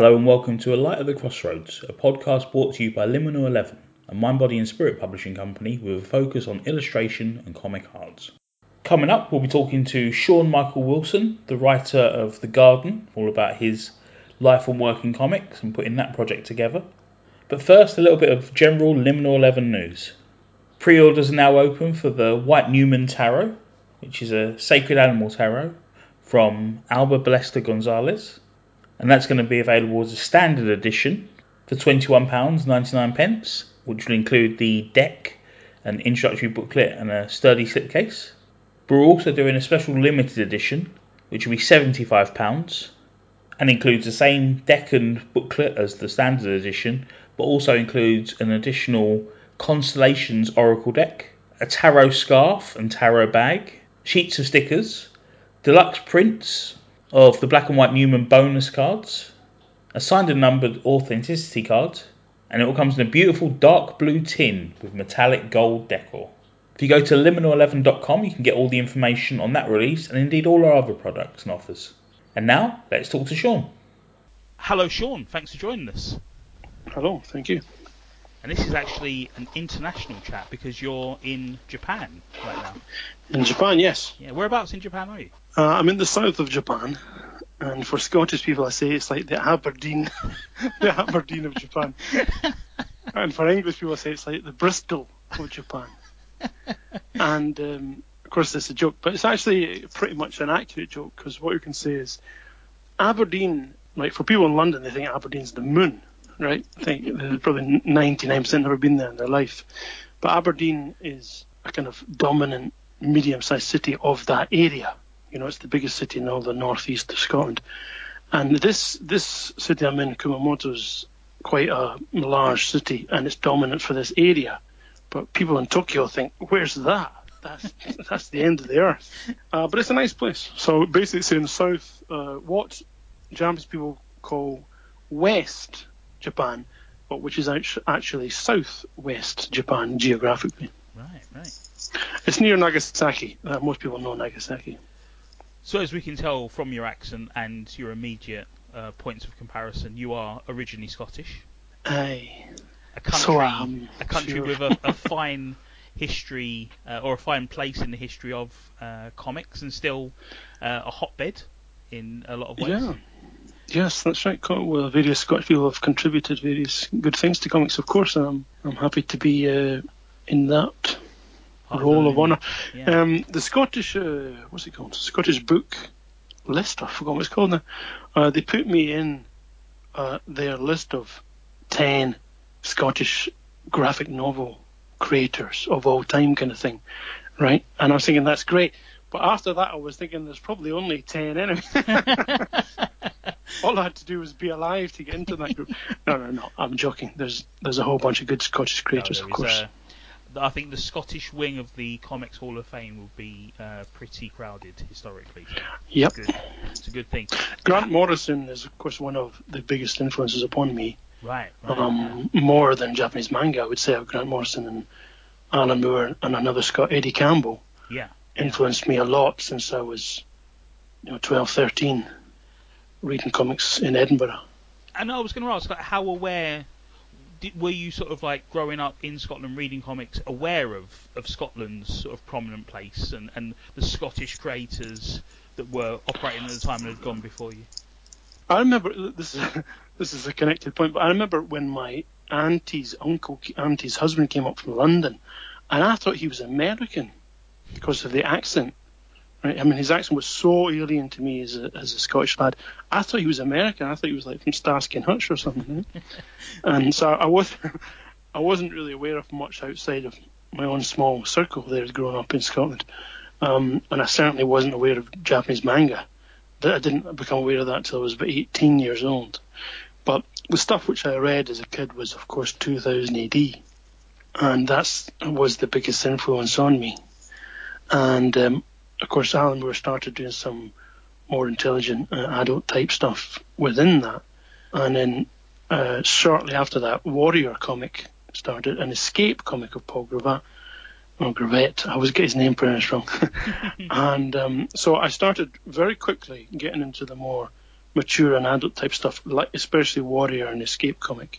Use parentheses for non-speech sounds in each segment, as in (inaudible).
Hello and welcome to A Light at the Crossroads, a podcast brought to you by Liminal 11, a mind, body and spirit publishing company with a focus on illustration and comic arts. Coming up, we'll be talking to Sean Michael Wilson, the writer of The Garden, all about his life and work in comics and putting that project together. But first, a little bit of general Liminal 11 news. Pre orders are now open for the White Numen Tarot, which is a sacred animal tarot from Alba Ballesta Gonzalez and that's going to be available as a standard edition for £21.99, pence, which will include the deck, an introductory booklet, and a sturdy slipcase. We're also doing a special limited edition, which will be £75 and includes the same deck and booklet as the standard edition, but also includes an additional Constellations Oracle deck, a tarot scarf and tarot bag, sheets of stickers, deluxe prints of the black and white Numen bonus cards, a signed and numbered authenticity card, and it all comes in a beautiful dark blue tin with metallic gold decor. If you go to liminal11.com, you can get all the information on that release and indeed all our other products and offers. And now, let's talk to Sean. Hello, Sean. Thanks for joining us. Hello, thank you. And this is actually an international chat because you're in Japan right now. In Japan, yes. Yeah, whereabouts in Japan are you? Uh, I'm in the south of Japan, and for Scottish people, I say it's like the Aberdeen, (laughs) the Aberdeen of Japan. (laughs) and for English people, I say it's like the Bristol of Japan. (laughs) and um, of course, it's a joke, but it's actually pretty much an accurate joke because what you can say is Aberdeen. Like for people in London, they think Aberdeen's the moon right? I think probably 99% never been there in their life. But Aberdeen is a kind of dominant medium-sized city of that area. You know, it's the biggest city in all the northeast of Scotland. And this this city I'm in, Kumamoto, is quite a large city, and it's dominant for this area. But people in Tokyo think, where's that? That's (laughs) that's the end of the earth. Uh, but it's a nice place. So basically, it's in south. Uh, what Japanese people call West Japan, but which is actually southwest Japan geographically. Right, right. It's near Nagasaki. Uh, most people know Nagasaki. So, as we can tell from your accent and your immediate uh, points of comparison, you are originally Scottish. Aye. A country, so, um, a country sure. with a, a (laughs) fine history uh, or a fine place in the history of uh, comics, and still uh, a hotbed in a lot of ways. Yeah. Yes, that's right. Well, various Scottish people have contributed various good things to comics, of course, and I'm, I'm happy to be uh, in that role of honour. Yeah. Um, the Scottish, uh, what's it called? Scottish Book List, I forgot what it's called now. Uh, they put me in uh, their list of 10 Scottish graphic novel creators of all time, kind of thing, right? And I was thinking, that's great. But after that, I was thinking there's probably only 10 anyway. (laughs) All I had to do was be alive to get into that group. No, no, no. I'm joking. There's there's a whole bunch of good Scottish creators, no, of course. Uh, I think the Scottish wing of the Comics Hall of Fame will be uh, pretty crowded historically. So yep. It's, it's a good thing. Grant Morrison is, of course, one of the biggest influences upon me. Right. right um. More than Japanese manga, I would say, of Grant Morrison and Alan Moore and another Scott, Eddie Campbell. Yeah. Influenced me a lot since I was, you know, 12, 13 reading comics in Edinburgh. And I was going to ask, like, how aware did, were you, sort of like growing up in Scotland, reading comics, aware of, of Scotland's sort of prominent place and, and the Scottish creators that were operating at the time and had gone before you? I remember this is (laughs) this is a connected point, but I remember when my auntie's uncle, auntie's husband came up from London, and I thought he was American because of the accent. Right? I mean, his accent was so alien to me as a, as a Scottish lad. I thought he was American. I thought he was like from Starsky and Hutch or something. Right? (laughs) and so I was, (laughs) I wasn't really aware of much outside of my own small circle there growing up in Scotland. Um, and I certainly wasn't aware of Japanese manga. I didn't become aware of that until I was about 18 years old. But the stuff which I read as a kid was, of course, 2000 AD. And that was the biggest influence on me. And um, of course, Alan Moore started doing some more intelligent uh, adult type stuff within that. And then uh, shortly after that, Warrior comic started, an escape comic of Paul Gravatt. Or Gravett, I always get his name pronounced wrong. (laughs) and um, so I started very quickly getting into the more mature and adult type stuff, like especially Warrior and Escape comic.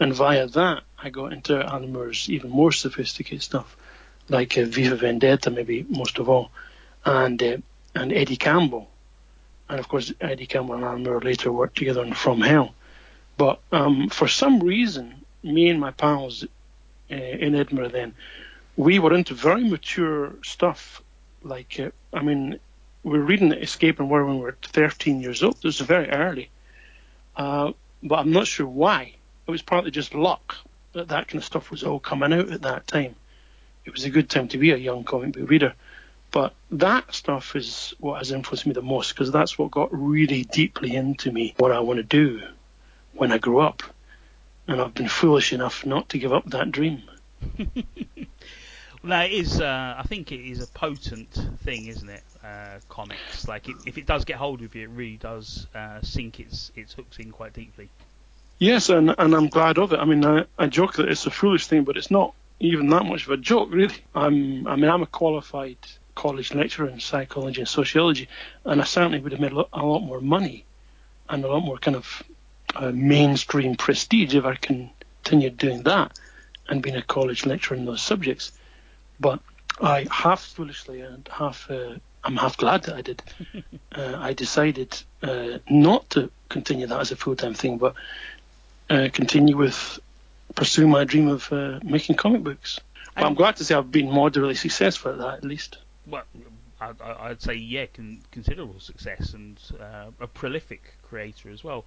And via that, I got into Alan Moore's even more sophisticated stuff, like uh, V for Vendetta, maybe most of all, and uh, and Eddie Campbell, and of course Eddie Campbell and Alan Moore later worked together on From Hell. But um, for some reason, me and my pals uh, in Edinburgh then, we were into very mature stuff. Like, uh, I mean, we were reading Escape and War when we were 13 years old. It was very early. Uh, but I'm not sure why. It was partly just luck that that kind of stuff was all coming out at that time. It was a good time to be a young comic book reader. But that stuff is what has influenced me the most because that's what got really deeply into me what I want to do when I grow up. And I've been foolish enough not to give up that dream. (laughs) well, it is. Uh, I think it is a potent thing, isn't it? Uh, comics, like it, if it does get hold of you, it really does uh, sink its its hooks in quite deeply. Yes, and and I'm glad of it. I mean, I, I joke that it's a foolish thing, but it's not even that much of a joke, really. I'm, I mean, I'm a qualified college lecturer in psychology and sociology, and I certainly would have made a lot, a lot more money and a lot more kind of uh, mainstream prestige if I continued doing that and being a college lecturer in those subjects. But I half foolishly and half uh, I'm half glad that I did. (laughs) uh, I decided uh, not to continue that as a full time thing, but uh, continue with pursue my dream of uh, making comic books. But I'm glad to say I've been moderately successful at that, at least. Well, I, would say yeah, con- considerable success and uh, a prolific creator as well.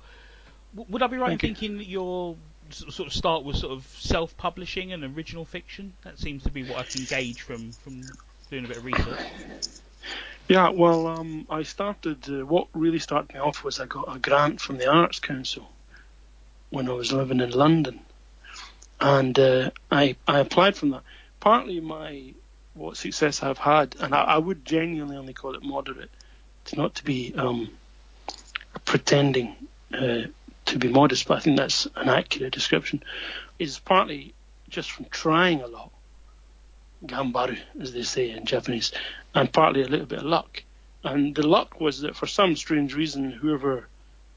W- would I be right Thank in you. thinking that your sort of start was sort of self-publishing and original fiction? That seems to be what I can gauge from from doing a bit of research. Yeah, well, um, I started. Uh, what really started me off was I got a grant from the Arts Council when I was living in London, and uh, I I applied from that. Partly my what success I've had, and I, I would genuinely only call it moderate, to not to be um, pretending uh, to be modest, but I think that's an accurate description. Is partly just from trying a lot, gambaru as they say in Japanese, and partly a little bit of luck. And the luck was that for some strange reason, whoever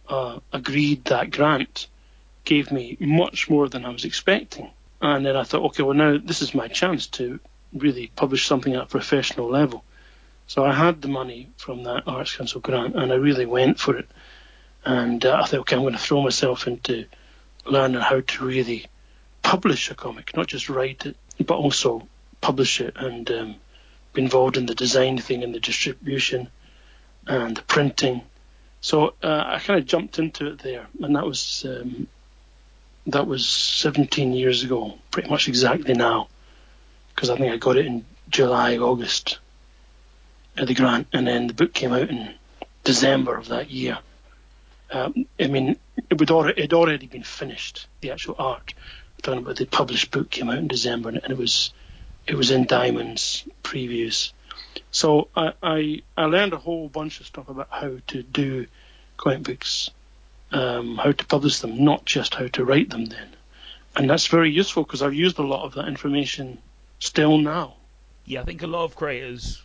uh, agreed that grant gave me much more than I was expecting. And then I thought, okay, well, now this is my chance to really publish something at a professional level. So I had the money from that Arts Council grant and I really went for it. And uh, I thought, okay, I'm going to throw myself into learning how to really publish a comic, not just write it, but also publish it and um, be involved in the design thing and the distribution and the printing. So uh, I kind of jumped into it there, and that was um, that was 17 years ago, pretty much exactly now, because I think I got it in July, August, at the grant, and then the book came out in December of that year. Um, I mean, it would already, it already been finished, the actual art. I'm talking about the published book came out in December, and it was it was in Diamond's previews. So I, I I learned a whole bunch of stuff about how to do comic books um, how to publish them, not just how to write them then. And that's very useful because I've used a lot of that information still now. Yeah, I think a lot of creators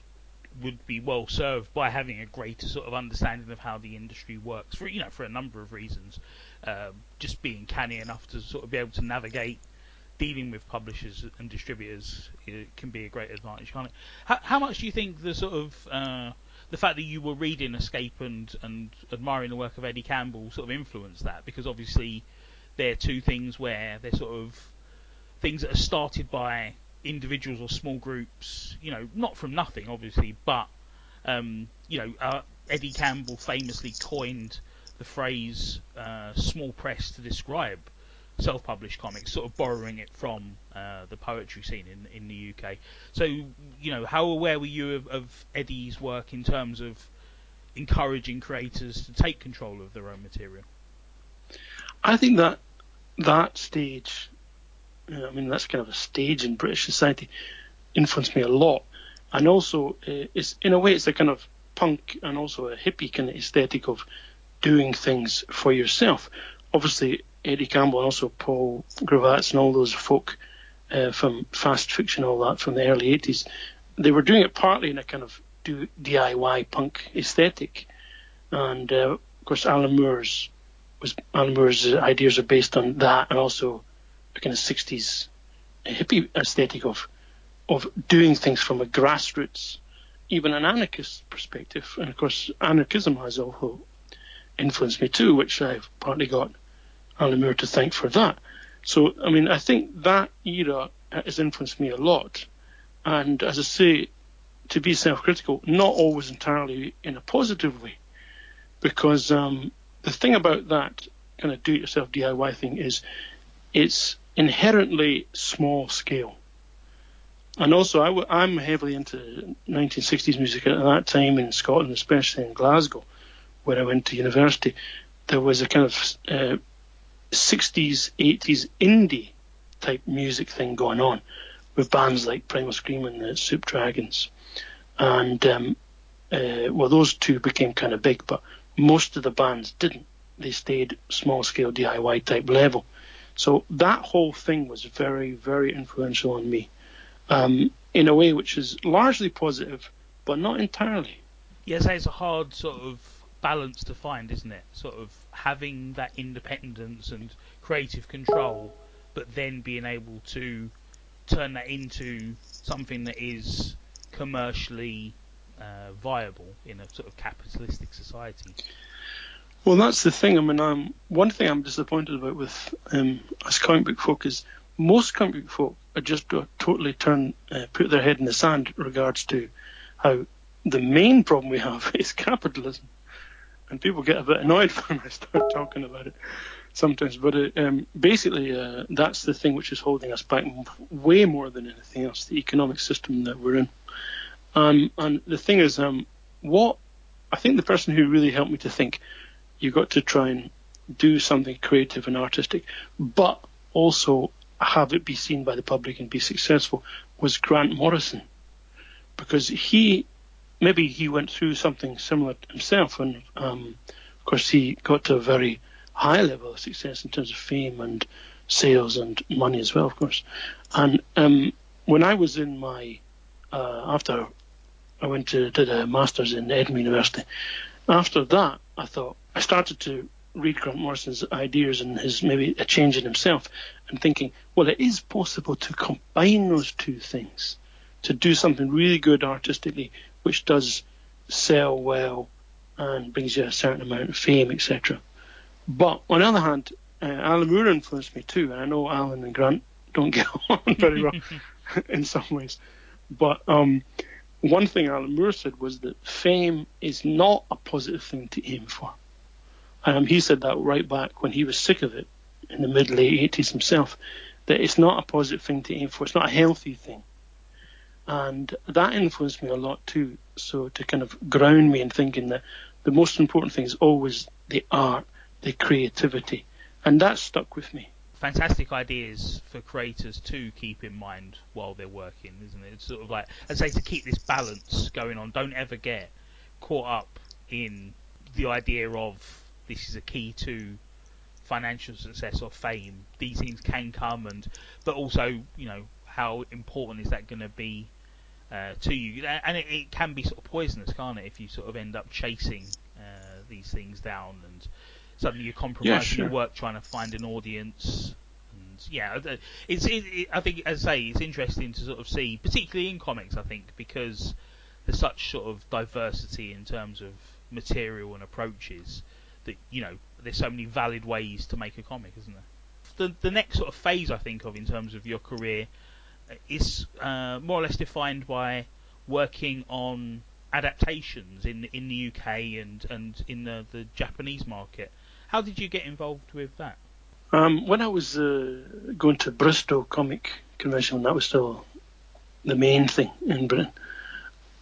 would be well served by having a greater sort of understanding of how the industry works for you know for a number of reasons. Um, just being canny enough to sort of be able to navigate dealing with publishers and distributors can be a great advantage, can't it? How, how much do you think the sort of uh, the fact that you were reading Escape and, and admiring the work of Eddie Campbell sort of influenced that because obviously they're two things where they're sort of things that are started by individuals or small groups, you know, not from nothing obviously, but um, you know, uh, Eddie Campbell famously coined the phrase uh, "small press" to describe self-published comics, sort of borrowing it from uh, the poetry scene in in the UK. So, you know, how aware were you of, of, Eddie's work in terms of encouraging creators to take control of their own material? I think that that stage, I mean, that's kind of a stage in British society, influenced me a lot, and also uh, it's in a way it's a kind of punk and also a hippie kind of aesthetic of doing things for yourself. Obviously, Eddie Campbell and also Paul Gravats and all those folk uh, from fast fiction, all that from the early 80s, they were doing it partly in a kind of do, DIY punk aesthetic. And uh, of course, Alan Moore's was Alan Moore's ideas are based on that, and also a kind of 60s hippie aesthetic of of doing things from a grassroots, even an anarchist perspective. And of course, anarchism has also influenced me too, which I've partly got Alan Moore to thank for that. So, I mean, I think that era has influenced me a lot. And as I say, to be self-critical, not always entirely in a positive way, because um, the thing about that kind of do-it-yourself DIY thing is it's inherently small scale. And also, i w- I'm heavily into 1960s music at that time in Scotland, especially in Glasgow, where I went to university. There was a kind of uh, 60s, 80s indie type music thing going on with bands like Primal Scream and the Soup Dragons. And, um, uh, well, those two became kind of big, but most of the bands didn't. They stayed small scale DIY type level. So that whole thing was very, very influential on me um, in a way which is largely positive, but not entirely. Yes, it's a hard sort of balance to find, isn't it? Sort of having that independence and creative control, but then being able to turn that into something that is commercially uh, viable in a sort of capitalistic society. Well, that's the thing. I mean, um, one thing I'm disappointed about with um, us comic book folk is most comic book folk are just totally turn uh, put their head in the sand in regards to how the main problem we have (laughs) is capitalism, and people get a bit annoyed (laughs) when I start talking about it sometimes. But it, uh, um, basically, uh, that's the thing which is holding us back way more than anything else. The economic system that we're in. Um, and the thing is, um, what I think the person who really helped me to think you've got to try and do something creative and artistic, but also have it be seen by the public and be successful was Grant Morrison. Because he, maybe he went through something similar himself, and um, of course he got to a very high level of success in terms of fame and sales and money as well, of course. And um, when I was in my, uh, after I went to did a master's in Edinburgh University, after that I thought I started to read Grant Morrison's ideas and his maybe a change in himself and thinking, well, it is possible to combine those two things to do something really good artistically, which does sell well and brings you a certain amount of fame, etc. But on the other hand, uh, Alan Moore influenced me too, and I know Alan and Grant don't (laughs) get on very well (laughs) in some ways. But um, one thing Alan Moore said was that fame is not a positive thing to aim for. Um, he said that right back when he was sick of it in the mid late 80s himself, that it's not a positive thing to aim for, it's not a healthy thing. And that influenced me a lot too. So to kind of ground me in thinking that the most important thing is always the art, the creativity. And that stuck with me. Fantastic ideas for creators to keep in mind while they're working, isn't it? It's sort of like, I say, to keep this balance going on. Don't ever get caught up in the idea of this is a key to financial success or fame. These things can come, and but also, you know, how important is that going to be uh, to you? And it, it, can be sort of poisonous, can't it? If you sort of end up chasing uh, these things down, and suddenly you're compromising yeah, sure. your work trying to find an audience. And yeah, it's. It, it, I think, as I say, it's interesting to sort of see, particularly in comics. I think because there's such sort of diversity in terms of material and approaches that you know there's so many valid ways to make a comic, isn't there? The the next sort of phase I think of in terms of your career uh, is uh, more or less defined by working on adaptations in in the UK and and in the, the Japanese market. How did you get involved with that? Um, when I was uh, going to Bristol Comic Convention, that was still the main thing in Britain,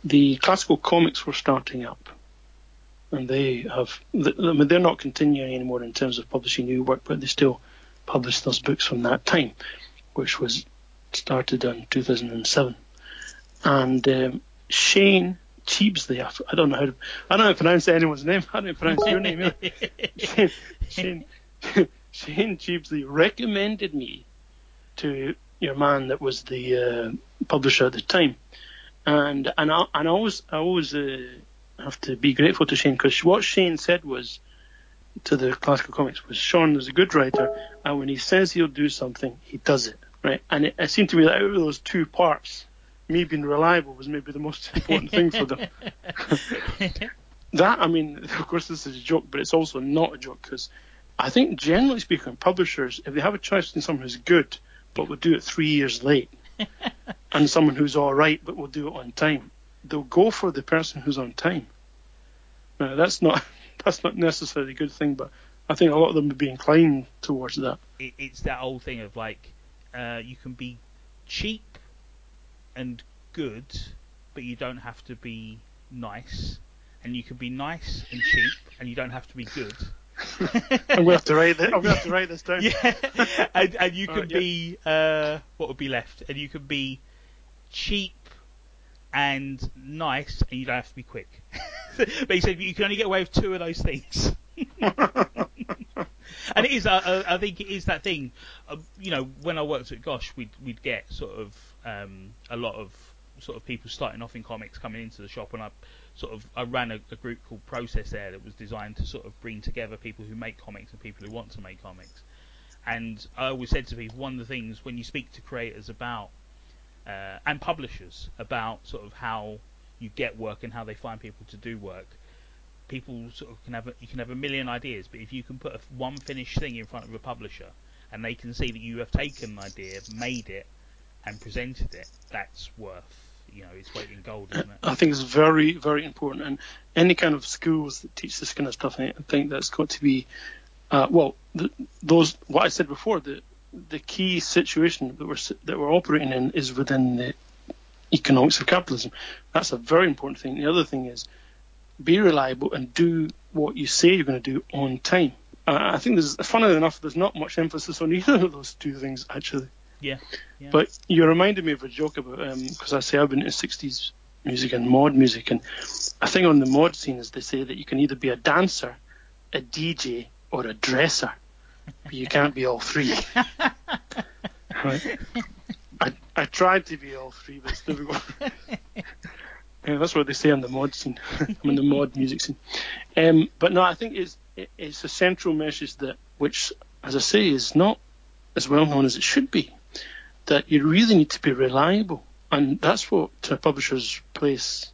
the classical comics were starting up and they have. I mean, they're not continuing anymore in terms of publishing new work, but they still publish those books from that time, which was started in 2007. And um, Shane Chebsey, I don't know how to, I don't know how to pronounce anyone's name. (laughs) I don't pronounce your name either. (laughs) Shane, Shane, Shane Chebsey recommended me to your man that was the uh, publisher at the time, and and I and I always I always uh, have to be grateful to Shane because what Shane said was to the classical comics was Sean is a good writer, and when he says he'll do something, he does it, right? And it, it seemed to me that out of those two parts, me being reliable was maybe the most important thing for them. (laughs) that, I mean, of course, this is a joke, but it's also not a joke because I think, generally speaking, publishers, if they have a choice between someone who's good but will do it three years late, (laughs) and someone who's all right but will do it on time, they'll go for the person who's on time. Now, that's not (laughs) that's not necessarily a good thing, but I think a lot of them would be inclined towards that. It's that old thing of like, uh, you can be cheap and good, but you don't have to be nice, and you can be nice and cheap, and you don't have to be good. I'm gonna have to write this. (laughs) I'm gonna have to write this down. Yeah, (laughs) and, and you can be uh, what would be left, and you can be cheap and nice, and you don't have to be quick. (laughs) but he said you can only get away with two of those things. And it is, uh, I think it is that thing. Uh, you know, when I worked at Gosh, we'd we'd get sort of um, a lot of sort of people starting off in comics coming into the shop, and I sort of I ran a, a, group called Process there that was designed to sort of bring together people who make comics and people who want to make comics. And I always said to people, one of the things when you speak to creators about uh, and publishers about sort of how you get work and how they find people to do work, people sort of can have a, you can have a million ideas, but if you can put a, one finished thing in front of a publisher and they can see that you have taken an idea, made it, and presented it, that's worth you know its weight in gold, isn't it? I think it's very very important, and any kind of schools that teach this kind of stuff, I think that's got to be uh, well the, those what I said before the the key situation that we're that we're operating in is within the economics of capitalism. That's a very important thing. The other thing is be reliable and do what you say you're going to do on time. Uh, I think there's, funnily enough, there's not much emphasis on either of those two things actually. Yeah. yeah. But you reminded me of a joke about because um, I say I've been into 60s music and mod music, and a thing on the mod scene is they say that you can either be a dancer, a DJ, or a dresser, but you can't be all three. (laughs) right? I, I tried to be all three, but it's difficult. (laughs) yeah, that's what they say on the mod scene. (laughs) I'm in the mod music scene. Um, but no, I think it's it's a central message that, which, as I say, is not as well known as it should be that you really need to be reliable. And that's what publishers place.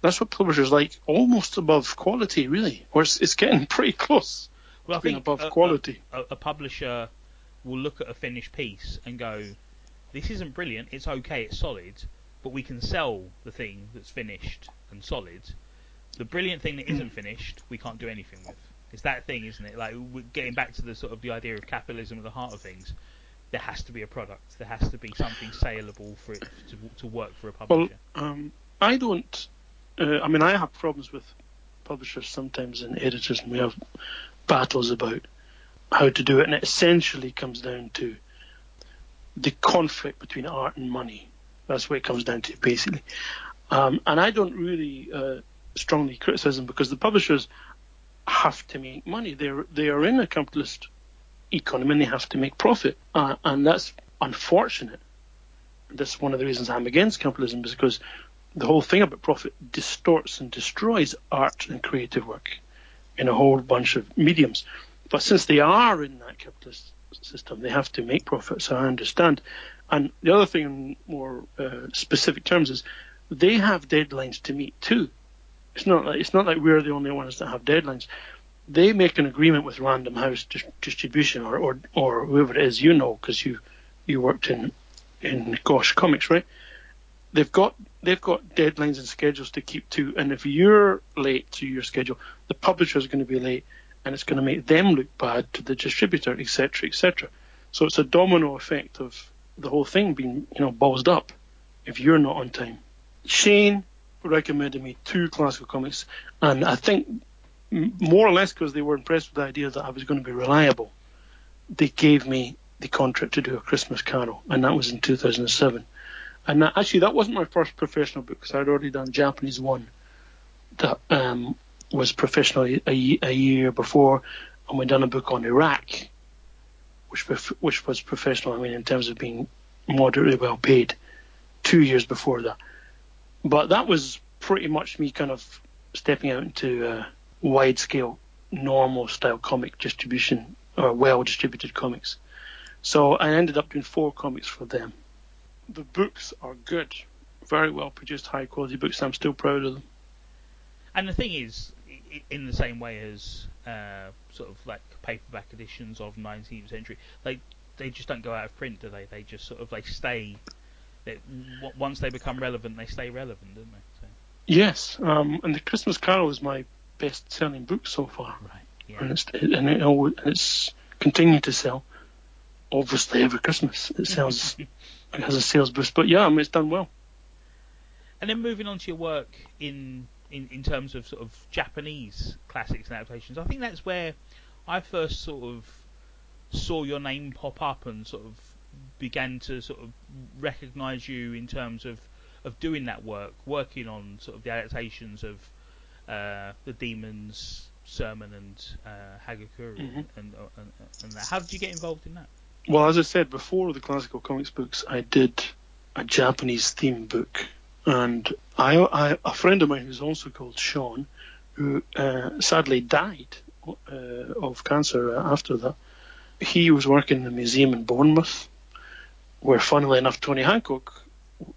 That's what publishers like, almost above quality, really. Or it's, it's getting (laughs) pretty close well, to being above a, quality. A, a, publisher will look at a finished piece and go, "This isn't brilliant. It's okay. It's solid, but we can sell the thing that's finished and solid. The brilliant thing that isn't finished, we can't do anything with." It's that thing, isn't it? Like getting back to the sort of the idea of capitalism at the heart of things there has to be a product. There has to be something saleable for it to, to work for a publisher. Well, um, I don't. Uh, I mean, I have problems with publishers sometimes and editors, and we have battles about how to do it, and it essentially comes down to the conflict between art and money. That's what it comes down to, basically. Um, and I don't really uh, strongly criticize them because the publishers have to make money. They're they are in a capitalist economy and they have to make profit. Uh, and that's unfortunate. That's one of the reasons I'm against capitalism, is because the whole thing about profit distorts and destroys art and creative work in a whole bunch of mediums. But since they are in that capitalist system, they have to make profit, so I understand. And the other thing, in more uh, specific terms, is they have deadlines to meet too. It's not like it's not like we're the only ones that have deadlines they make an agreement with Random House Distribution or, or, or whoever it is, you know, because you you worked in in Gosh Comics, right? They've got they've got deadlines and schedules to keep to, and if you're late to your schedule, the publisher is going to be late, and it's going to make them look bad to the distributor, etc., etc. So it's a domino effect of the whole thing being you know ballsed up if you're not on time. Shane recommended me to classical comics, and I think more or less because they were impressed with the idea that I was going to be reliable, they gave me the contract to do a Christmas Carol, and that was in 2007. And that, actually, that wasn't my first professional book because I'd already done Japanese one that um, was professional a, a, year before, and we'd done a book on Iraq, which which was professional. I mean, in terms of being moderately well paid, two years before that. But that was pretty much me kind of stepping out into uh, wide scale normal style comic distribution or well distributed comics. So I ended up doing four comics for them. The books are good, very well produced, high quality books. I'm still proud of them. And the thing is, in the same way as uh, sort of like paperback editions of 19th century, they they just don't go out of print, do they? They just sort of they stay. They, once they become relevant, they stay relevant, don't they? So. Yes, um, and the Christmas Carol is my best-selling book so far. Right. Yeah. And it's and it, it's continuing to sell. Obviously, every Christmas it sells. (laughs) it has a sales boost, but yeah, I mean, it's done well. And then moving on to your work in in, in terms of sort of Japanese classics and adaptations. I think that's where I first sort of saw your name pop up and sort of began to sort of recognise you in terms of, of doing that work, working on sort of the adaptations of uh, the Demon's Sermon and uh, Hagakure mm-hmm. and, uh, and, and that. How did you get involved in that? Well, as I said before, the classical comics books, I did a Japanese theme book and I, I, a friend of mine who's also called Sean, who uh, sadly died of cancer after that, he was working in a museum in Bournemouth, where, funnily enough, Tony Hancock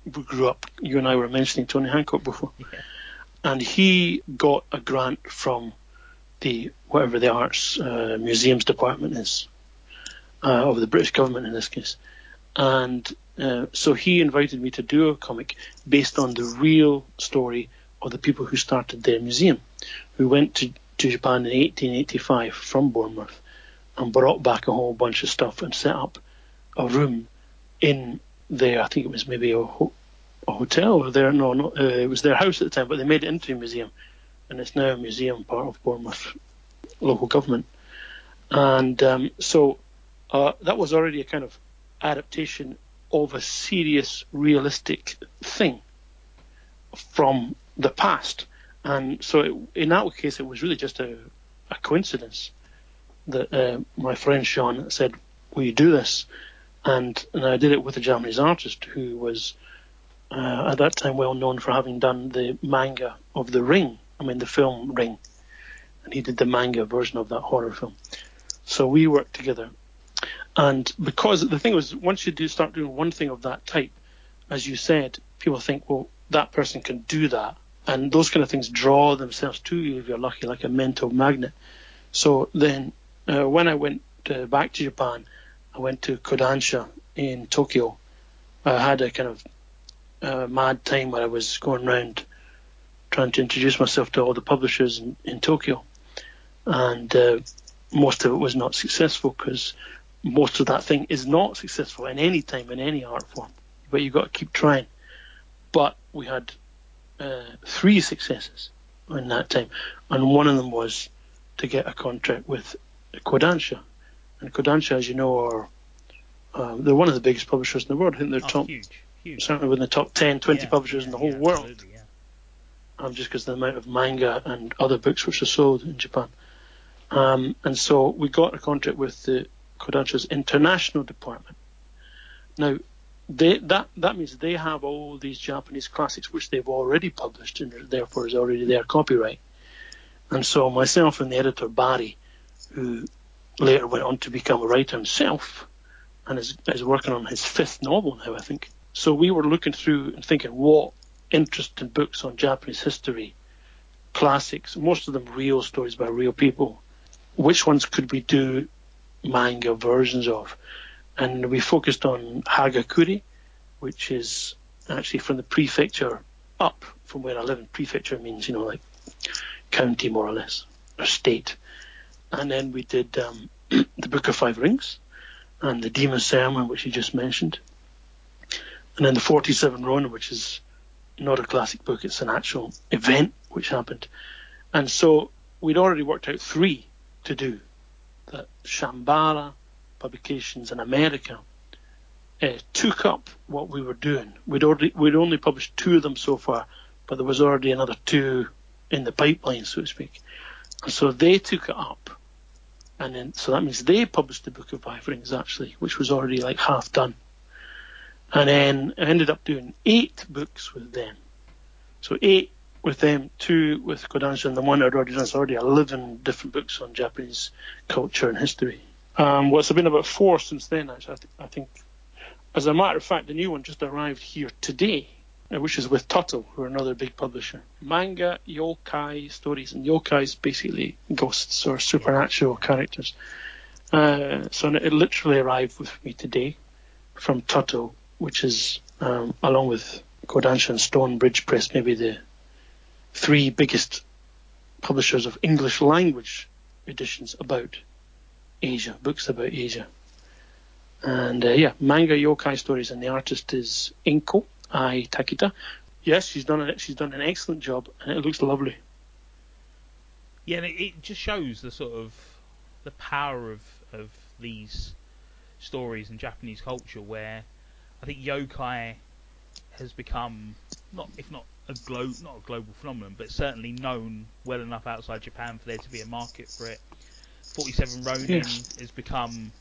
we grew up. You and I were mentioning Tony Hancock before, (laughs) yeah. and he got a grant from the whatever the arts uh, museums department is uh, of the British government in this case, and uh, so he invited me to do a comic based on the real story of the people who started their museum, who went to, to Japan in 1885 from Bournemouth and brought back a whole bunch of stuff and set up a room in there. I think it was maybe a, ho- a hotel or their, no, no uh, it was their house at the time, but they made it into a museum. And it's now a museum part of Bournemouth local government. And um, so uh, that was already a kind of adaptation of a serious, realistic thing from the past. And so, it, in that case, it was really just a, a coincidence that uh, my friend Sean said, "Will you do this?" And, and I did it with a Japanese artist who was uh, at that time well known for having done the manga of The Ring. I mean, the film Ring, and he did the manga version of that horror film. So we worked together and because the thing was, once you do start doing one thing of that type, as you said, people think, well, that person can do that. And those kind of things draw themselves to you if you're lucky, like a mental magnet. So then, uh, when I went uh, back to Japan, I went to Kodansha in Tokyo. I had a kind of uh, mad time where I was going around trying to introduce myself to all the publishers in, in Tokyo. And uh, most of it was not successful because most of that thing is not successful in any time in any art form. But you've got to keep trying. But we had uh, three successes in that time, and one of them was to get a contract with Kodansha. And Kodansha, as you know, are um, they're one of the biggest publishers in the world. I think they're oh, top, huge, huge. certainly within the top 10, 20 yeah, publishers yeah, in the whole yeah, world. Um, just because the amount of manga and other books which are sold in Japan. Um, and so we got a contract with the Kodansha's international department. Now, they, that that means they have all these Japanese classics which they've already published and therefore is already their copyright. And so myself and the editor Barry, who later went on to become a writer himself, and is, is working on his fifth novel now, I think. So we were looking through and thinking what interesting books on Japanese history, classics, most of them real stories by real people. Which ones could we do manga versions of. And we focused on Hagakure, which is actually from the prefecture up from where I live. And prefecture means, you know, like county more or less, or state. And then we did um, (clears throat) the Book of Five Rings and the Demon's Sermon, which you just mentioned. And then the 47 Ronin, which is not a classic book, it's an actual event which happened. And so we'd already worked out three to do that Shambhala publications in America uh, took up what we were doing. We'd already we'd only published two of them so far, but there was already another two in the pipeline, so to speak. And so they took it up, and then so that means they published the Book of Five Rings actually, which was already like half done. And then I ended up doing eight books with them. So eight with them, two with Kodansha, and the one I'd already done is already 11 different books on Japanese culture and history. Um, well, it's been about four since then, actually. I, th- I think, as a matter of fact, the new one just arrived here today, uh, which is with Tuttle, who are another big publisher. Manga yokai stories, and yokai is basically ghosts or supernatural characters. Uh, so it literally arrived with me today from Tuttle, which is, um, along with Kodansha and Stonebridge Press, maybe the three biggest publishers of English language editions about Asia, books about Asia. And uh, yeah, manga yokai stories, and the artist is Inko Ai Takita. Yes, she's done it. She's done an excellent job, and it looks lovely. Yeah, and it, it just shows the sort of the power of of these stories in Japanese culture, where I think yokai has become not, if not a glo- not a global phenomenon, but certainly known well enough outside Japan for there to be a market for it. 47 Ronin Yes. has become,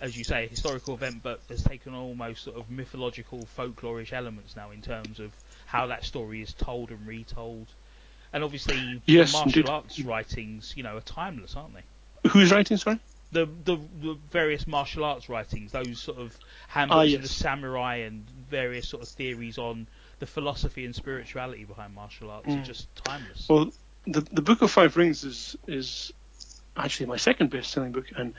as you say, a historical event, but has taken almost sort of mythological, folklorish elements now in terms of how that story is told and retold. And obviously, Yes, the martial indeed. arts writings, you know, are timeless, aren't they? Who's writing, sorry? the, the the various martial arts writings, those sort of handbooks Ah, of the samurai and various sort of theories on the philosophy and spirituality behind martial arts are Mm. just timeless. Well, the the Book of Five Rings is is actually my second best-selling book, and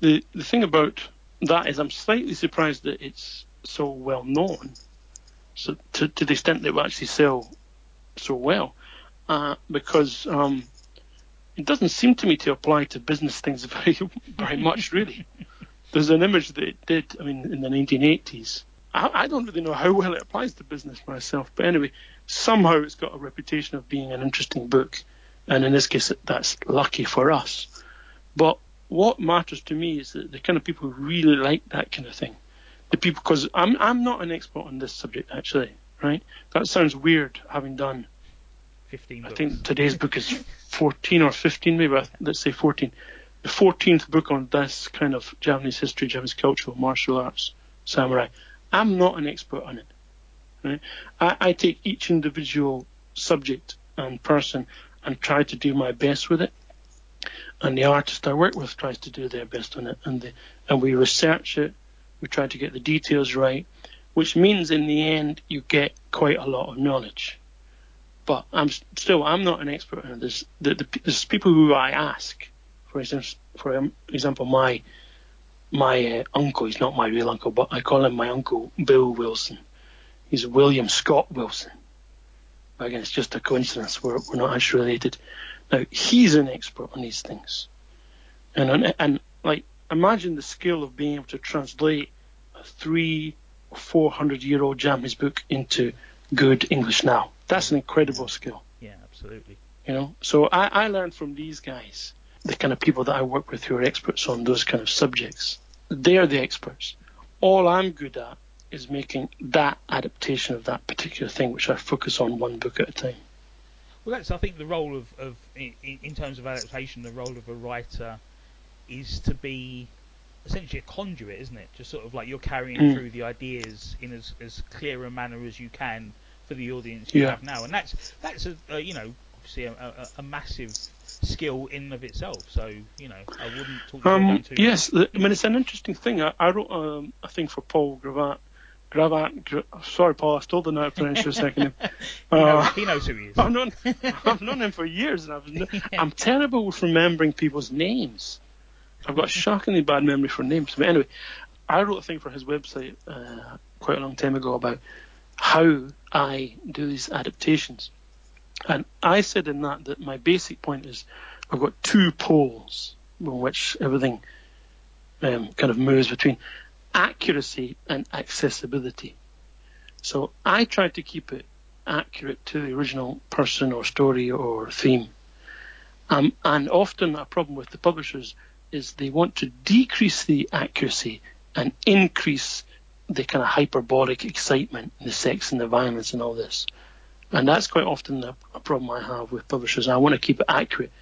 the the thing about that is I'm slightly surprised that it's so well known, so to to the extent that it will actually sell so well, uh, because um, it doesn't seem to me to apply to business things (laughs) very very much really. There's an image that it did, I mean, in the 1980s. I, I don't really know how well it applies to business myself, but anyway, somehow it's got a reputation of being an interesting book, and in this case, that's lucky for us. But what matters to me is that the kind of people who really like that kind of thing, the people, because I'm I'm not an expert on this subject actually, right? That sounds weird, having done. Fifteen I think today's book is 14 or 15, maybe. Let's say 14. The 14th book on this kind of Japanese history, Japanese culture, martial arts, samurai. I'm not an expert on it. Right? I, I take each individual subject and person and try to do my best with it. And the artist I work with tries to do their best on it. And, the, and we research it. We try to get the details right, which means in the end you get quite a lot of knowledge but I'm still I'm not an expert on this. The, the, there's people who I ask, for instance, for um, example, my my uh, uncle. He's not my real uncle, but I call him my uncle Bill Wilson. He's William Scott Wilson. But again, it's just a coincidence. We're we're not actually related. Now he's an expert on these things, and and, and like imagine the skill of being able to translate a three or four hundred year old Japanese book into good English now. That's an incredible skill yeah, absolutely. you know. So I, I learned from these guys, the kind of people that I work with who are experts on those kind of subjects. They're the experts. All I'm good at is making that adaptation of that particular thing, which I focus on one book at a time. Well, that's I think the role of, of in, in terms of adaptation, the role of a writer is to be essentially a conduit, isn't it? Just sort of like you're carrying Mm. through the ideas in as, as clear a manner as you can for the audience you Yeah. have now, and that's that's a, a you know obviously a, a, a massive skill in and of itself. So you know I wouldn't talk Um, yes, the- I mean it's an interesting thing. I, I wrote um, a thing for Paul Gravat. Gravat, Gra- sorry, Paul, I stole the now pronounce your second name. (laughs) He, knows, Uh, he knows who he is. I've known, I've known him for years, and I've, (laughs) I'm terrible with remembering people's names. I've got a shockingly bad memory for names. But anyway, I wrote a thing for his website uh, quite a long time ago about how I do these adaptations, and I said in that that my basic point is I've got two poles on which everything um, kind of moves between accuracy and accessibility. So I try to keep it accurate to the original person or story or theme. Um, and often a problem with the publishers is they want to decrease the accuracy and increase the kind of hyperbolic excitement, and the sex and the violence and all this. And that's quite often a, a problem I have with publishers. I want to keep it accurate,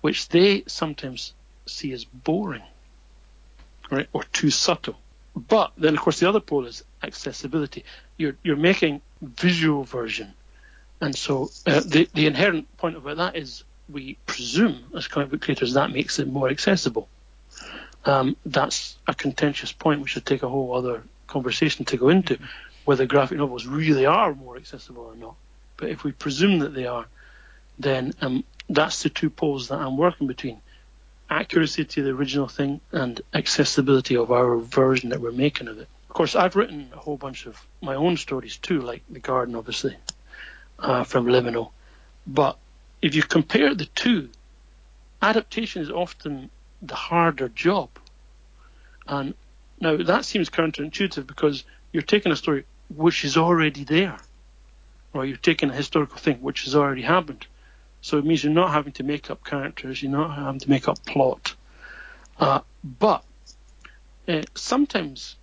which they sometimes see as boring, right, or too subtle. But then, of course, the other pole is accessibility. You're you're making visual version And so uh, the the inherent point about that is we presume as comic book creators that makes it more accessible. Um, that's a contentious point. We should take a whole other conversation to go into whether graphic novels really are more accessible or not. But if we presume that they are, then um, that's the two poles that I'm working between accuracy to the original thing and accessibility of our version that we're making of it. Of course, I've written a whole bunch of my own stories too, like The Garden, obviously, uh, from Liminal. But if you compare the two, adaptation is often the harder job. And now that seems counterintuitive because you're taking a story which is already there, or you're taking a historical thing which has already happened. So it means you're not having to make up characters, you're not having to make up plot. Uh, but uh, sometimes,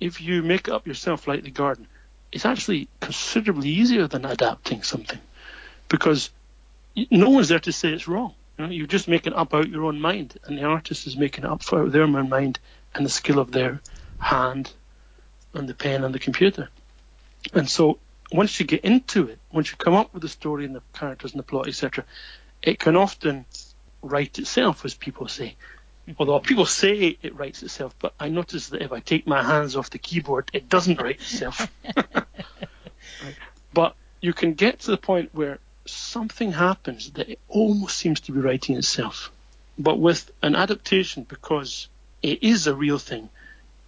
if you make up yourself, like the garden, it's actually considerably easier than adapting something because no one's there to say it's wrong. You know, you're just making it up out your own mind, and the artist is making it up for their own mind and the skill of their hand and the pen and the computer. And so once you get into it, once you come up with the story and the characters and the plot, etc., it can often write itself, as people say. Hmm. Although people say it writes itself, but I notice that if I take my hands off the keyboard, it doesn't write itself. right. (laughs) But you can get to the point where something happens that it almost seems to be writing itself. But with an adaptation, because it is a real thing,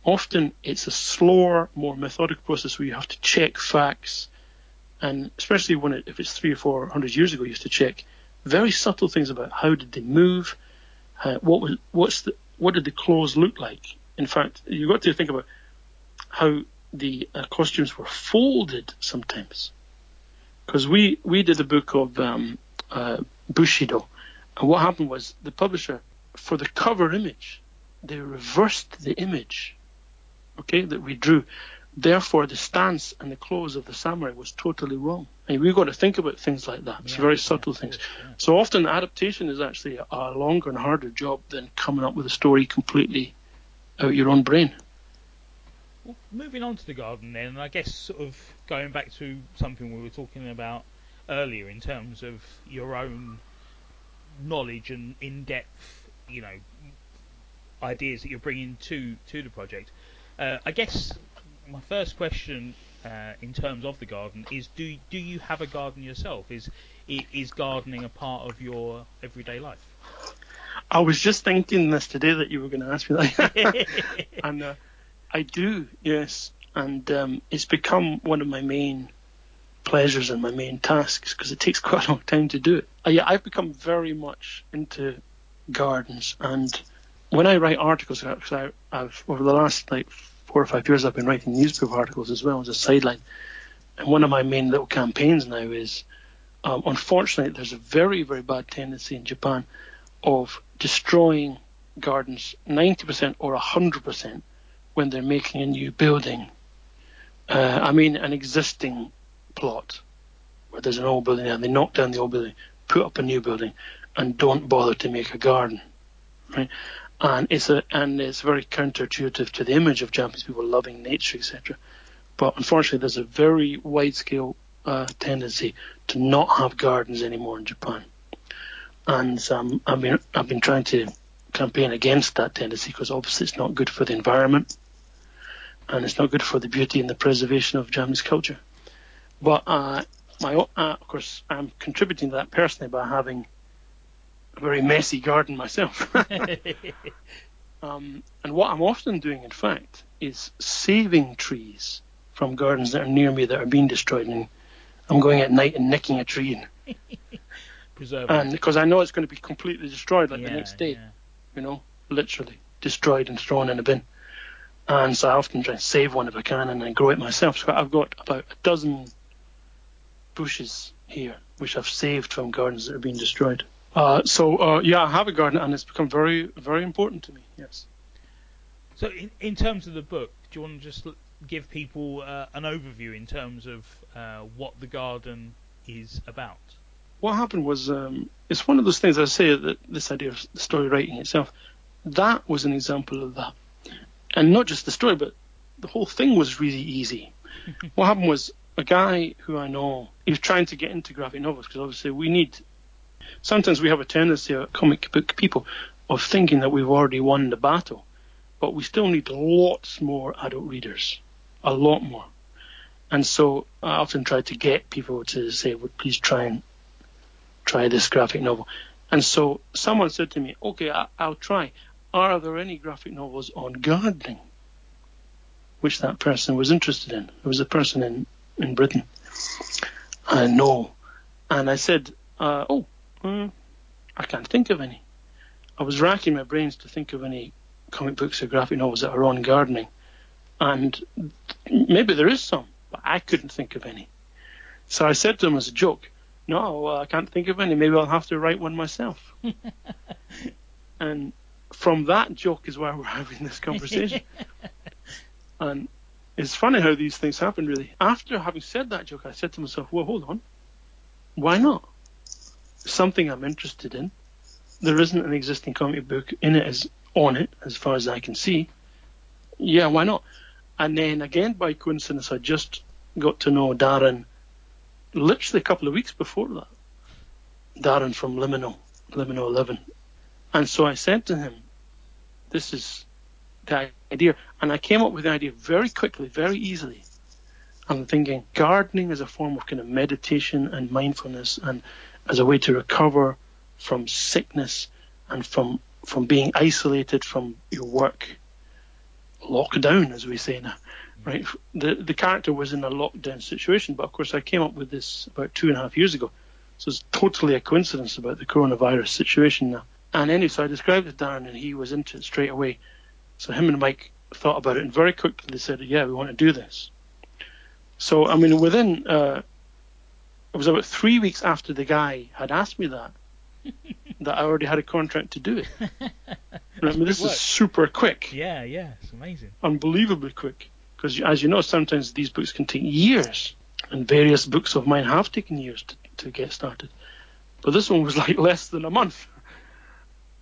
often it's a slower, more methodical process where you have to check facts, and especially when it, if it's three or four hundred years ago, you used to check very subtle things about how did they move, uh, what was what's the what did the clothes look like. In fact, you got to think about how the uh, costumes were folded sometimes, because we we did a book of um, uh, Bushido, and what happened was the publisher for the cover image they reversed the image okay, that we drew. Therefore, the stance and the clothes of the samurai was totally wrong. And we've got to think about things like that. It's yeah, very subtle yeah, things. Yeah. So often, adaptation is actually a, a longer and harder job than coming up with a story completely out your own brain. Well, moving on to the garden, then, I guess sort of going back to something we were talking about earlier in terms of your own knowledge and in-depth, you know, ideas that you're bringing to to the project. Uh, I guess my first question uh, in terms of the garden is: Do do you have a garden yourself? Is is gardening a part of your everyday life? I was just thinking this today that you were going to ask me that, (laughs) and uh, I do, yes, and um, it's become one of my main pleasures and my main tasks because it takes (laughs) quite a long time to do it. Uh, yeah, I've become very much into gardens and when I write articles, I, I've over the last like four or five years, I've been writing newspaper articles as well as a sideline. And one of my main little campaigns now is, um, unfortunately, there's a very very bad tendency in Japan of destroying gardens 90% or 100% when they're making a new building. Uh, I mean, an existing plot where there's an old building and they knock down the old building, put up a new building, and don't bother to make a garden. Right? And it's a and it's very counterintuitive to the image of Japanese people loving nature, etc. But unfortunately, there's a very wide scale uh, tendency to not have gardens anymore in Japan, and um, I've been I've been trying to campaign against that tendency because obviously it's not good for the environment, and it's not good for the beauty and the preservation of Japanese culture. But uh, my uh, of course I'm contributing to that personally by having a very messy garden myself. (laughs) (laughs) um, and what I'm often doing, in fact, is saving trees from gardens that are near me that are being destroyed. And I'm going at night and nicking a tree and, (laughs) and because I know it's going to be completely destroyed like yeah, the next day, yeah. you know, literally destroyed and thrown in a bin. And so I often try and save one if I can and then grow it myself. So I've got about a dozen bushes here which I've saved from gardens that are being destroyed. Uh, so uh, yeah, I have a garden, and it's become very, very important to me. Yes. So in, in terms of the book, do you want to just give people uh, an overview in terms of uh, what the garden is about? What happened was um, it's one of those things I say that this idea of the story writing itself. That was an example of that, and not just the story, but the whole thing was really easy. (laughs) what happened was a guy who I know, he was trying to get into graphic novels because obviously we need. Sometimes we have a tendency, uh, comic book people, of thinking that we've already won the battle, but we still need lots more adult readers, a lot more. And so I often try to get people to say, well, please try and try this graphic novel. And so someone said to me, okay, I, will try. Are there any graphic novels on gardening? Which that person was interested in. It was a person in, in Britain. Uh, no. And I said, uh, oh, uh, I can't think of any. I was racking my brains to think of any comic books or graphic novels that are on gardening. And maybe there is some, but I couldn't think of any. So I said to him as a joke, no, I can't think of any. Maybe I'll have to write one myself. (laughs) and from that joke is why (laughs) we're having this conversation. (laughs) and it's funny how these things happen, really. After having said that joke, I said to myself, well, hold on. Why not? Something I'm interested in. There isn't an existing comic book in it as on it, as far as I can see. Yeah, why not? And then again, by coincidence, I just got to know Darren literally a couple of weeks before that. Darren from Liminal, Liminal 11. And so I said to him, this is the idea. And I came up with the idea very quickly, very easily. I'm thinking gardening is a form of kind of meditation and mindfulness and as a way to recover from sickness and from from being isolated from your work. Lockdown, as we say now right? The the character was in a lockdown situation, but of course I came up with this about two and a half years ago, so it's totally a coincidence about the coronavirus situation now. And anyway, so I described it to Darren, and he was into it straight away. So him and Mike thought about it, and very quickly they said, "Yeah, we want to do this." So I mean, within uh, it was about three weeks after the guy had asked me that (laughs) that I already had a contract to do it. I mean, this is super quick. Yeah, yeah, it's amazing. Unbelievably quick. Because as you know, sometimes these books can take years, and various books of mine have taken years to, to get started. But this one was like (laughs) less than a month.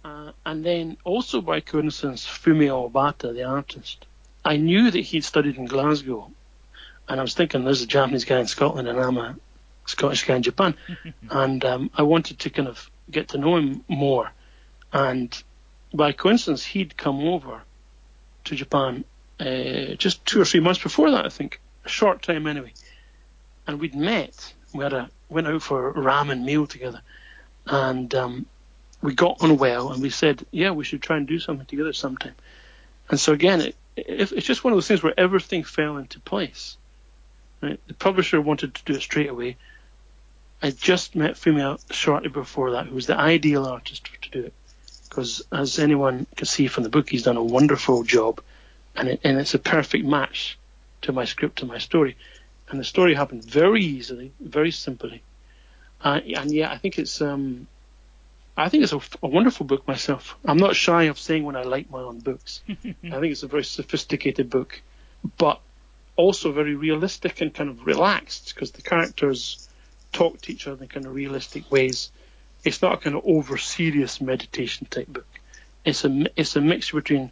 Uh, and then also by coincidence, Fumio Obata, the artist, I knew that he'd studied in Glasgow, and I was thinking there's a Japanese guy in Scotland, and I'm a Scottish guy in Japan, (laughs) and um, I wanted to kind of get to know him more. And by coincidence, he'd come over to Japan uh, just two or three months before that, I think, a short time anyway. And we'd met. We had a went out for a ramen meal together, and um, we got on well. And we said, yeah, we should try and do something together sometime. And so again, it, it, it's just one of those things where everything fell into place. Right? The publisher wanted to do it straight away. I just met Fumio shortly before that, who was the ideal artist to do it. Because as anyone can see from the book, he's done a wonderful job and, it, and it's a perfect match to my script and my story. And the story happened very easily, very simply. Uh, and yeah, I think it's um, I think it's a, a, wonderful book myself. I'm not shy of saying when I like my own books. (laughs) I think it's a very sophisticated book, but also very realistic and kind of relaxed because the characters talk to each other in kind of realistic ways. It's not a kind of over serious meditation type book. It's a it's a mixture between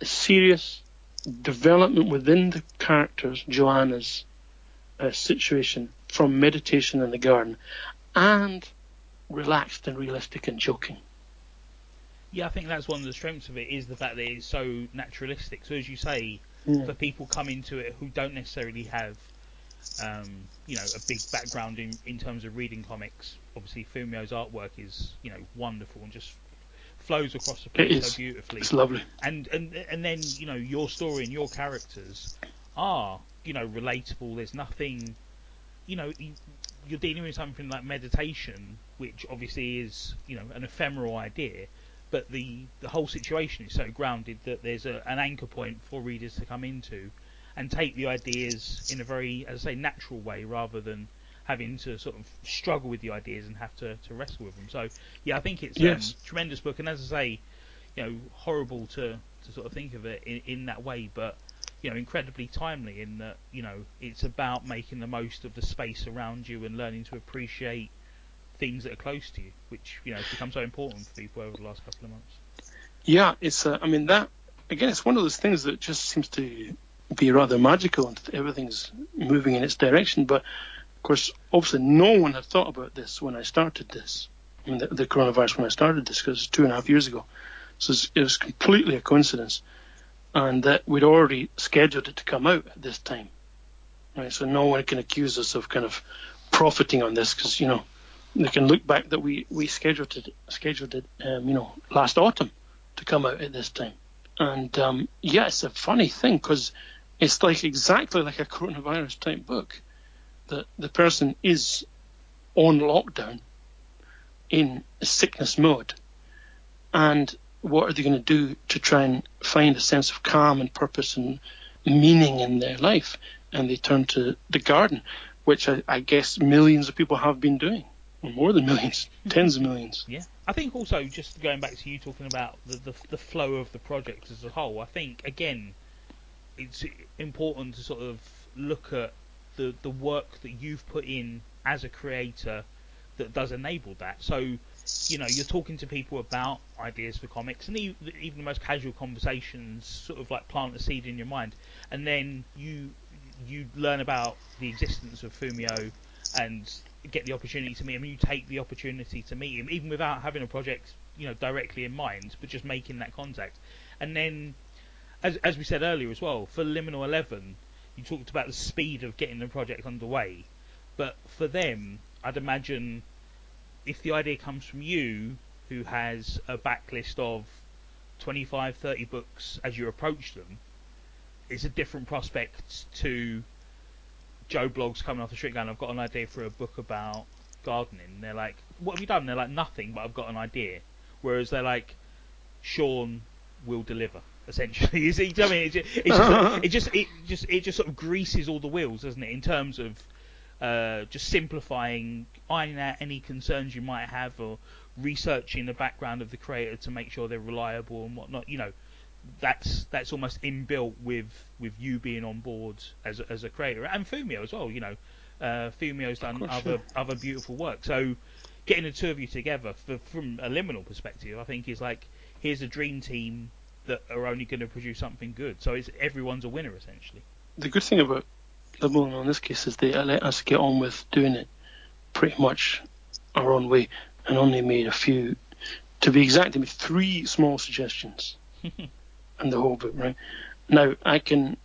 a serious development within the characters, Joanna's uh, situation from meditation in the garden, and relaxed and realistic and joking. Yeah, I think that's one of the strengths of it is the fact that it's so naturalistic. So as you say, yeah. for people coming to it who don't necessarily have, um, you know, a big background in, in terms of reading comics, obviously Fumio's artwork is, you know, wonderful and just flows across the page so beautifully. It's lovely. And and and then you know your story and your characters are you know relatable. There's nothing, you know, you're dealing with something like meditation, which obviously is you know an ephemeral idea, but the the whole situation is so grounded that there's a, an anchor point for readers to come into and take the ideas in a very, as I say, natural way rather than having to sort of struggle with the ideas and have to, to wrestle with them. So yeah, I think it's um, a tremendous book, and as I say, you know, horrible to, to sort of think of it in, in that way, but you know, incredibly timely in that you know it's about making the most of the space around you and learning to appreciate things that are close to you, which you know has become so important for people over the last couple of months. Yeah, it's. Uh, I mean that again, it's one of those things that just seems to be rather magical and everything's moving in its direction. But of course, obviously, no one had thought about this when I started this. I mean, the, the coronavirus when I started this, because two and a half years ago. So it was completely a coincidence, and that we'd already scheduled it to come out at this time. Right, so no one can accuse us of kind of profiting on this because you know they can look back that we we scheduled it scheduled it um, you know last autumn to come out at this time. And um, yeah, it's a funny thing because it's like exactly like a coronavirus type book that the person is on lockdown in sickness mode and what are they going to do to try and find a sense of calm and purpose and meaning in their life? And they turn to the garden which I, I guess millions of people have been doing or more than millions (laughs) tens of millions. Yeah. I think also just going back to you talking about the, the, the flow of the project as a whole I think again it's important to sort of look at the the work that you've put in as a creator that does enable that. So, you know, you're talking to people about ideas for comics, and even, the most casual conversations sort of like plant a seed in your mind, and then you you learn about the existence of Fumio and get the opportunity to meet him. You take the opportunity to meet him, even without having a project, you know, directly in mind, but just making that contact, and then as, as we said earlier as well, for Liminal 11, you talked about the speed of getting the project underway. But for them, I'd imagine if the idea comes from you, who has a backlist of 25, 30 books as you approach them, it's a different prospect to Joe Bloggs coming off the street going, I've got an idea for a book about gardening. they're like, what have you done? they're like, nothing, but I've got an idea. Whereas they're like, Sean will deliver essentially. (laughs) You see, I mean, it just, it just, (laughs) it just, it just, it just sort of greases all the wheels, doesn't it? In terms of uh, just simplifying, ironing out any concerns you might have, or researching the background of the creator to make sure they're reliable and whatnot. You know, that's that's almost inbuilt with with you being on board as a, as a creator and Fumio as well. You know, uh, Fumio's done course, other yeah. other beautiful work. So getting the two of you together for, from a liminal perspective, I think is like here's a dream team that are only going to produce something good. So it's everyone's a winner essentially. The good thing about Liminal in this case is they let us get on with doing it pretty much our own way, and only made a few, to be exact, made three small suggestions, (laughs) in the whole book. Right now, I can.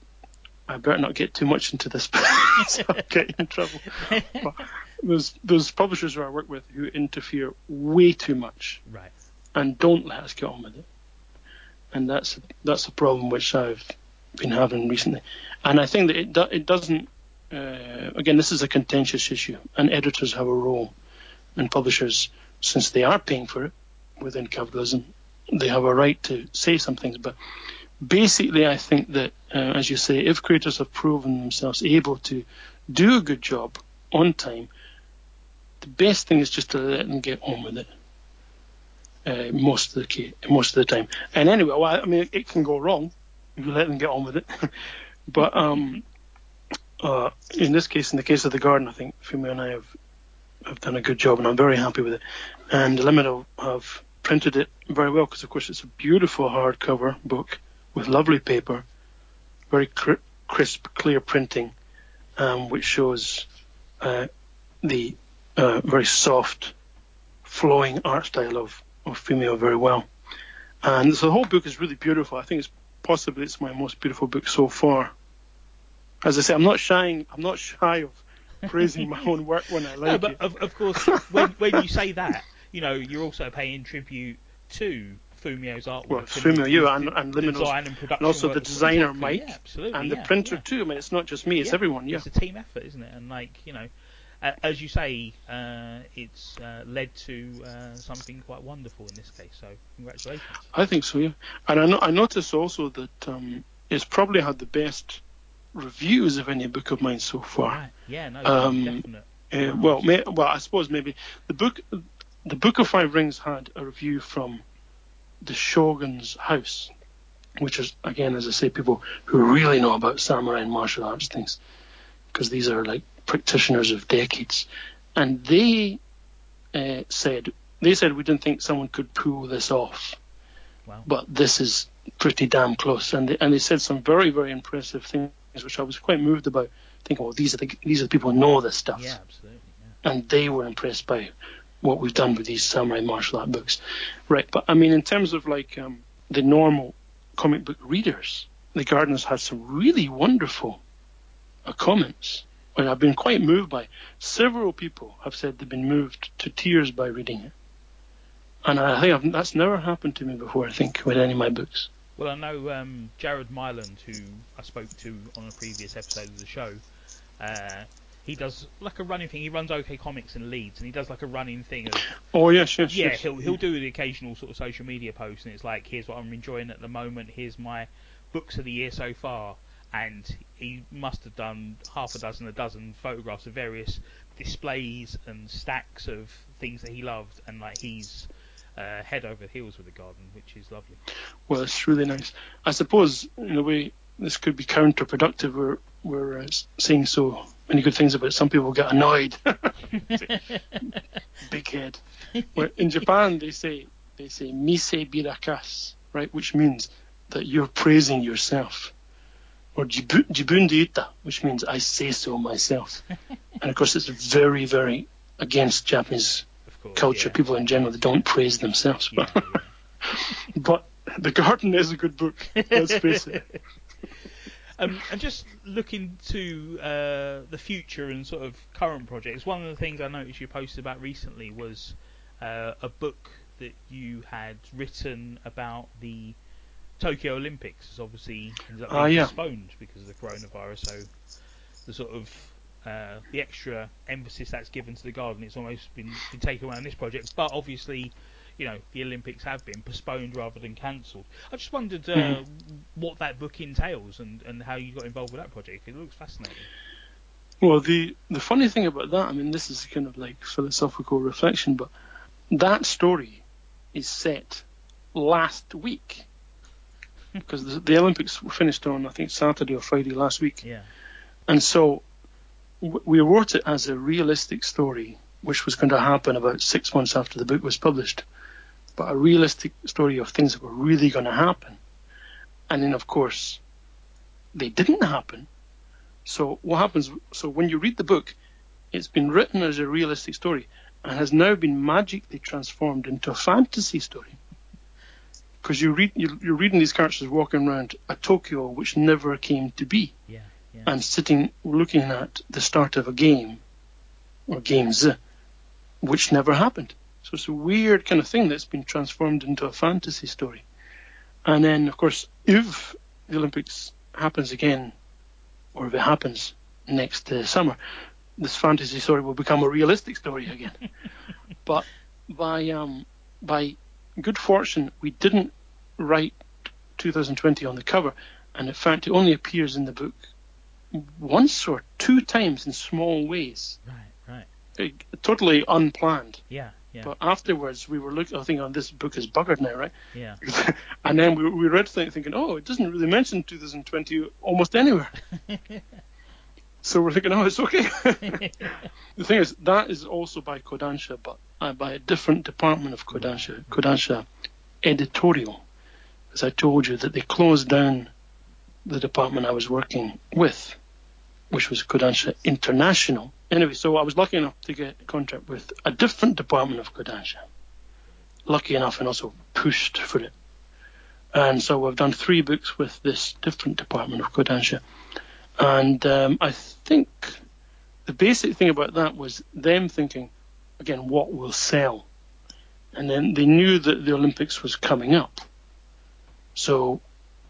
I better not get too much into this, (laughs) so I'll get in trouble. But there's those publishers who I work with who interfere way too much, right, and don't let us get on with it and that's that's a problem which I've been having recently. And I think that it do, it doesn't. Uh, again, this is a contentious issue, and editors have a role, and publishers, since they are paying for it within capitalism, they have a right to say some things. But basically, I think that, uh, as you say, if creators have proven themselves able to do a good job on time, the best thing is just to let them get on with it uh, most of the most of the time. And anyway, well, I mean, it can go wrong if you let them get on with it. (laughs) but um, uh, in this case, in the case of the garden, I think Fumio and I have have done a good job, and I'm very happy with it. And Liminal have printed it very well because, of course, it's a beautiful hardcover book with lovely paper, very cr- crisp, clear printing, um, which shows uh, the uh, very soft, flowing art style of of Fumio very well. And so the whole book is really beautiful. I think it's possibly it's my most beautiful book so far. As I say, I'm not shying. I'm not shy of praising my own work when I (laughs) like no, but it. Of, of course, when, when you say that, you know, you're also paying tribute to Fumio's artwork. Well, Fumio, you and, and and, and, also the designer exactly. Mike, yeah, and yeah, the printer yeah. too. I mean, it's not just me; it's everyone. Yeah, it's a team effort, isn't it? And like you know, as you say, uh, it's uh, led to uh, something quite wonderful in this case. So congratulations. I think so, yeah. And I, no- I noticed also that um, it's probably had the best reviews of any book of mine so far. Right. Yeah, no, Um, definite. Uh, well, may, well, I suppose maybe the book, the Book of Five Rings had a review from the Shogun's House, which is again, as I say, people who really know about samurai and martial arts things, because these are like practitioners of decades, and they uh, said they said we didn't think someone could pull this off. Wow. But this is pretty damn close, and they, and they said some very very impressive things, which I was quite moved about. Thinking, well, these are the these are the people who know this stuff. Yeah, absolutely. Yeah. And they were impressed by what we've done with these samurai martial art books, right? But I mean, in terms of like um, the normal comic book readers, the Gardeners had some really wonderful uh, comments, which I've been quite moved by. Several people have said they've been moved to tears by reading it, and I think I've, that's never happened to me before. I think with any of my books. Well, I know um, Jared Myland, who I spoke to on a previous episode of the show. Uh, he does like a running thing. He runs OK Comics in Leeds, and he does like a running thing. Of, Oh yes, yes, yeah, yes. he'll he'll do the occasional sort of social media post, and it's like, here's what I'm enjoying at the moment. Here's my books of the year so far, and he must have done half a dozen, a dozen photographs of various displays and stacks of things that he loved, and like he's uh, head over heels with the garden, which is lovely. Well, it's really nice. I suppose, in a way, this could be counterproductive. We're, we're uh, saying so many good things about it. Some people get annoyed. (laughs) Big head. Where in Japan, they say, they say, mise birakas, right, which means that you're praising yourself. Or jibu- jibun de ita, which means I say so myself. (laughs) and of course, it's very, very against Japanese course, culture. yeah. People in general, don't praise themselves. Yeah, But, yeah. (laughs) but The Garden is a good book. Let's face it. (laughs) Um, and just looking to uh, the future and sort of current projects, one of the things I noticed you posted about recently was uh, a book that you had written about the Tokyo Olympics. It's obviously ended up being Ah, yeah. postponed because of the coronavirus. So the sort of uh, the extra emphasis that's given to the garden, it's almost been, been taken away on this project. But obviously, you know, the Olympics have been postponed rather than cancelled. I just wondered uh, Mhm. what that book entails and, and how you got involved with that project. It looks fascinating. Well, the the funny thing about that, I mean, this is kind of like philosophical reflection, but that story is set last week because the, the Olympics were finished on I think Saturday or Friday last week, Yeah. and so w- we wrote it as a realistic story, which was going to happen about six months after the book was published, but a realistic story of things that were really going to happen, and then of course they didn't happen. So what happens? So when you read the book, it's been written as a realistic story and has now been magically transformed into a fantasy story. Because you read, you're, you're reading these characters walking around a Tokyo which never came to be, Yeah. Yeah. and sitting looking at the start of a game or games which never happened. So it's a weird kind of thing that's been transformed into a fantasy story. And then, of course, if the Olympics happens again, or if it happens next uh, summer, this fantasy story will become a realistic story again. (laughs) but by um, by good fortune, we didn't write 2020 on the cover, and in fact, it only appears in the book once or two times in small ways, right. Right. Totally unplanned. Yeah. Yeah. But afterwards, we were looking. I think on this book is buggered now, right? yeah. (laughs) and then we, we read things thinking, oh, it doesn't really mention 2020 almost anywhere. (laughs) so we're thinking, oh, it's okay. (laughs) the thing is, that is also by Kodansha, but uh, by a different department of Kodansha, Kodansha editorial. As I told you, that they closed down the department I was working with, which was Kodansha International. Anyway, so I was lucky enough to get a contract with a different department of Kodansha. Lucky enough and also pushed for it. And so I've done three books with this different department of Kodansha. And um, I think the basic thing about that was them thinking, again, what will sell? And then they knew that the Olympics was coming up. So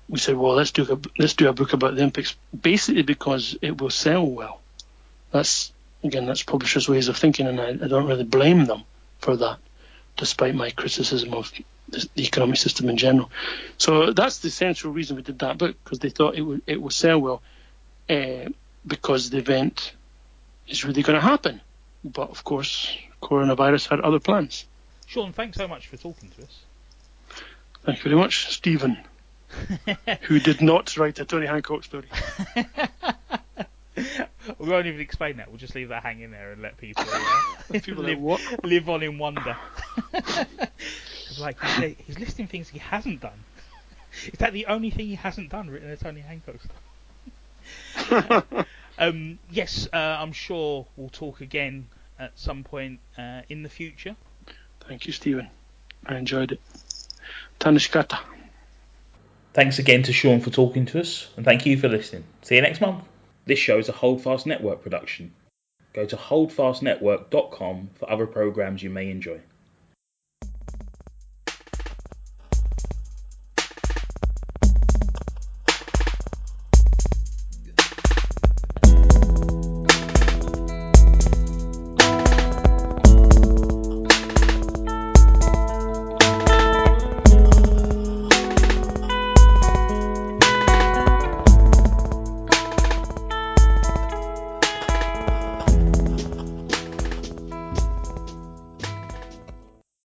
we said, well, let's do a, let's do a book about the Olympics, basically because it will sell well. That's again, that's publishers' ways of thinking, and I, I don't really blame them for that, despite my criticism of the, the economic system in general. So that's the essential reason we did that book because they thought it would it would sell well, uh, because the event is really going to happen. But of course, coronavirus had other plans. Sean, thanks so much for talking to us. Thank you very much, Stephen, (laughs) who did not write a Tony Hancock story. (laughs) we won't even explain that. We'll just leave that hanging there and let people, uh, (laughs) People live, live on in wonder. Like he's, listing things he hasn't done. Is that the only thing he hasn't done written a Tony Hancock stuff? Um, yes, uh, I'm sure we'll talk again at some point uh, in the future. Thank you, Stephen. I enjoyed it. Tanishkata. Thanks again to Sean for talking to us, and thank you for listening. See you next month. This show is a Holdfast Network production. Go to holdfastnetwork.com for other programs you may enjoy.